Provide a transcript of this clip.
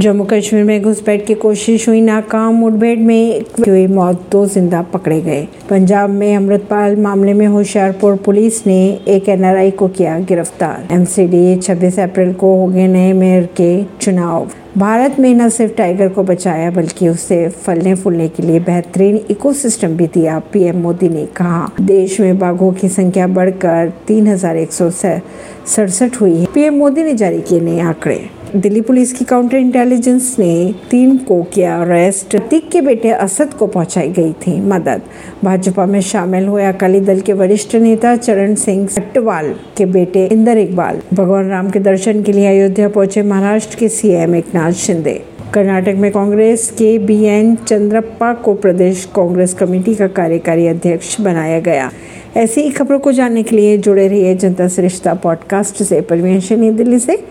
जम्मू कश्मीर में घुसपैठ की कोशिश हुई, नाकाम मुठभेड़ में हुई मौत, दो ज़िंदा पकड़े गए। पंजाब में अमृतपाल मामले में होशियारपुर पुलिस ने एक एनआरआई को किया गिरफ़्तार। एमसीडी 26 अप्रैल को हो गए नए मेयर के चुनाव। भारत में न सिर्फ़ टाइगर को बचाया, बल्कि उसे फलने फूलने के लिए बेहतरीन इकोसिस्टम भी दिया, पीएम मोदी ने कहा। देश में बाघों की संख्या बढ़कर तीन हज़ार एक सौ, सड़सठ हुई है। पीएम मोदी ने जारी किए नए आंकड़े। दिल्ली पुलिस की काउंटर इंटेलिजेंस ने तीन को किया अरेस्ट प्रतीक के बेटे असद को पहुंचाई गई थी मदद। भाजपा में शामिल हुए अकाली दल के वरिष्ठ नेता चरण सिंह सट्टवाल के बेटे इंदर इकबाल। भगवान राम के दर्शन के लिए अयोध्या पहुँचे महाराष्ट्र के सीएम एक शिंदे। कर्नाटक में कांग्रेस के बी एन चंद्रप्पा को प्रदेश कांग्रेस कमेटी का कार्यकारी अध्यक्ष बनाया गया। ऐसी ही खबरों को जानने के लिए जुड़े रहिए जनता सरिश्ता पॉडकास्ट से। परवीन दिल्ली से।